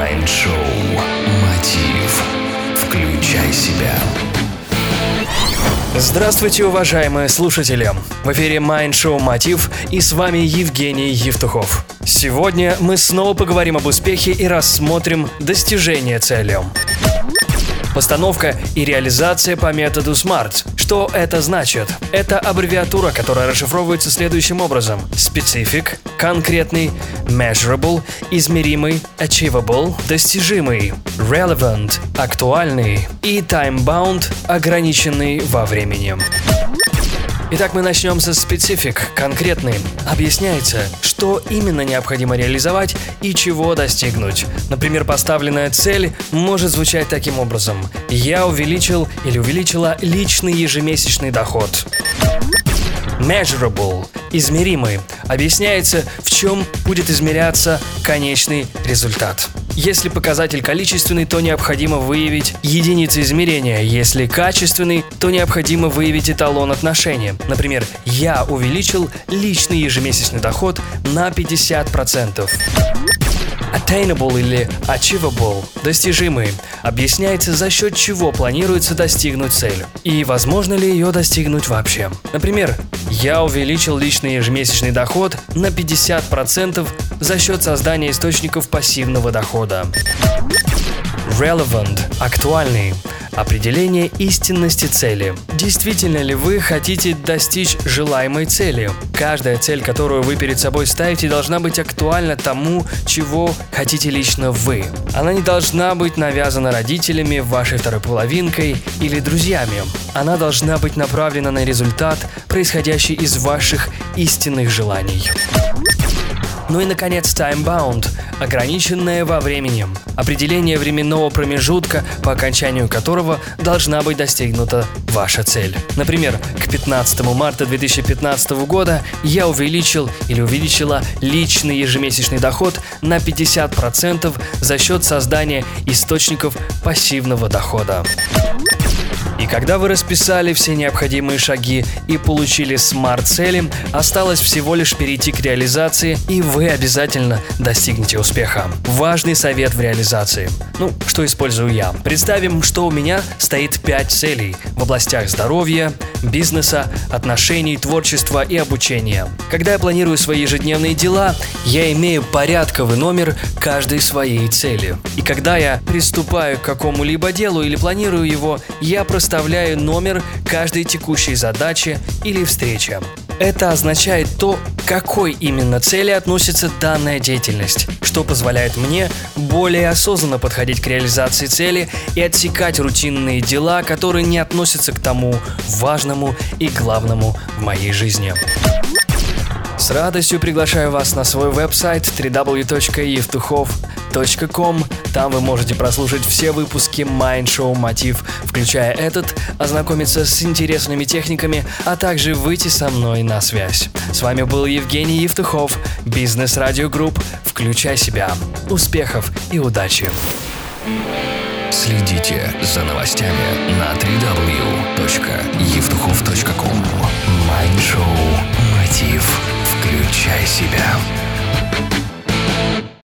Майнд-шоу «Мотив». Включай себя. Здравствуйте, уважаемые слушатели! В эфире Mind Show Мотив и с вами Евгений Евтухов. Сегодня мы снова поговорим об успехе и рассмотрим достижение цели. Постановка и реализация по методу SMART. Что это значит? Это аббревиатура, которая расшифровывается следующим образом. Specific – конкретный, measurable – измеримый, achievable – достижимый, relevant – актуальный и time-bound – ограниченный во времени. Итак, мы начнем со специфик, конкретный. Объясняется, что именно необходимо реализовать и чего достигнуть. Например, поставленная цель может звучать таким образом. Я увеличил или увеличила личный ежемесячный доход. Measurable – измеримый. Объясняется, в чем будет измеряться конечный результат. Если показатель количественный, то необходимо выявить единицы измерения. Если качественный, то необходимо выявить эталон отношения. Например, я увеличил личный ежемесячный доход на 50%. Attainable или achievable – достижимый. Объясняется, за счет чего планируется достигнуть цель. И возможно ли ее достигнуть вообще. Например, я увеличил личный ежемесячный доход на 50% за счет создания источников пассивного дохода. Relevant – актуальный. Определение истинности цели. Действительно ли вы хотите достичь желаемой цели? Каждая цель, которую вы перед собой ставите, должна быть актуальна тому, чего хотите лично вы. Она не должна быть навязана родителями, вашей второй половинкой или друзьями. Она должна быть направлена на результат, происходящий из ваших истинных желаний. Ну и, наконец, time-bound – ограниченное во времени. Определение временного промежутка, по окончанию которого должна быть достигнута ваша цель. Например, к 15 марта 2015 года я увеличил или увеличила личный ежемесячный доход на 50% за счет создания источников пассивного дохода. И когда вы расписали все необходимые шаги и получили смарт-цели, осталось всего лишь перейти к реализации, и вы обязательно достигнете успеха. Важный совет в реализации. Ну, что использую я? Представим, что у меня стоит 5 целей в областях здоровья, бизнеса, отношений, творчества и обучения. Когда я планирую свои ежедневные дела, я имею порядковый номер каждой своей цели. И когда я приступаю к какому-либо делу или планирую его, я проставляю номер каждой текущей задачи или встречи. Это означает то, к какой именно цели относится данная деятельность, что позволяет мне более осознанно подходить к реализации цели и отсекать рутинные дела, которые не относятся к тому важному и главному в моей жизни. С радостью приглашаю вас на свой веб-сайт www.evtuchov.com. Там вы можете прослушать все выпуски Mind Show Мотив, включая этот, ознакомиться с интересными техниками, а также выйти со мной на связь. С вами был Евгений Евтухов, Бизнес Радио Групп. Включай себя. Успехов и удачи! Следите за новостями на www.evtuchov.com Майнд-шоу «Мотив». Включай себя.